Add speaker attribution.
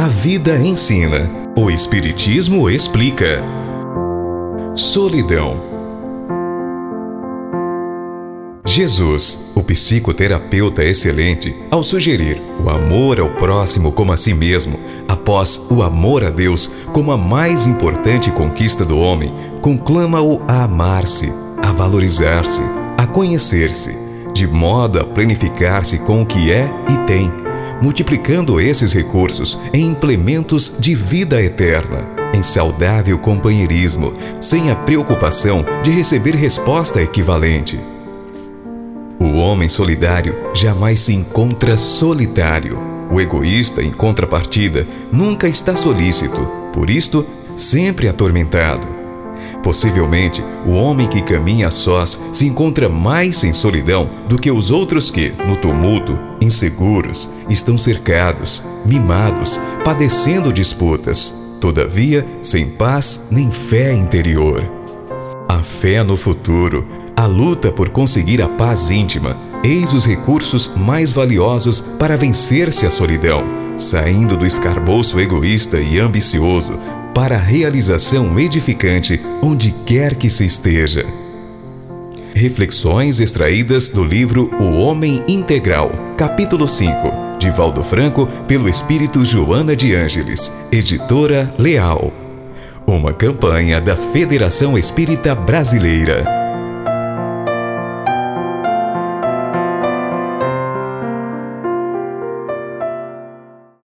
Speaker 1: A vida ensina. O Espiritismo explica. Solidão. Jesus, o psicoterapeuta excelente, ao sugerir o amor ao próximo como a si mesmo, após o amor a Deus como a mais importante conquista do homem, conclama-o a amar-se, a valorizar-se, a conhecer-se, de modo a planificar-se com o que é e tem, multiplicando esses recursos em implementos de vida eterna, em saudável companheirismo, sem a preocupação de receber resposta equivalente. O homem solidário jamais se encontra solitário. O egoísta, em contrapartida, nunca está solícito, por isto, sempre atormentado. Possivelmente, o homem que caminha a sós se encontra mais em solidão do que os outros que, no tumulto, inseguros, estão cercados, mimados, padecendo disputas, todavia sem paz nem fé interior. A fé no futuro, a luta por conseguir a paz íntima, eis os recursos mais valiosos para vencer-se a solidão, saindo do escarbouço egoísta e ambicioso para realização edificante onde quer que se esteja. Reflexões extraídas do livro O Homem Integral, capítulo 5, de Valdo Franco, pelo espírito Joana de Ângeles, editora Leal. Uma campanha da Federação Espírita Brasileira.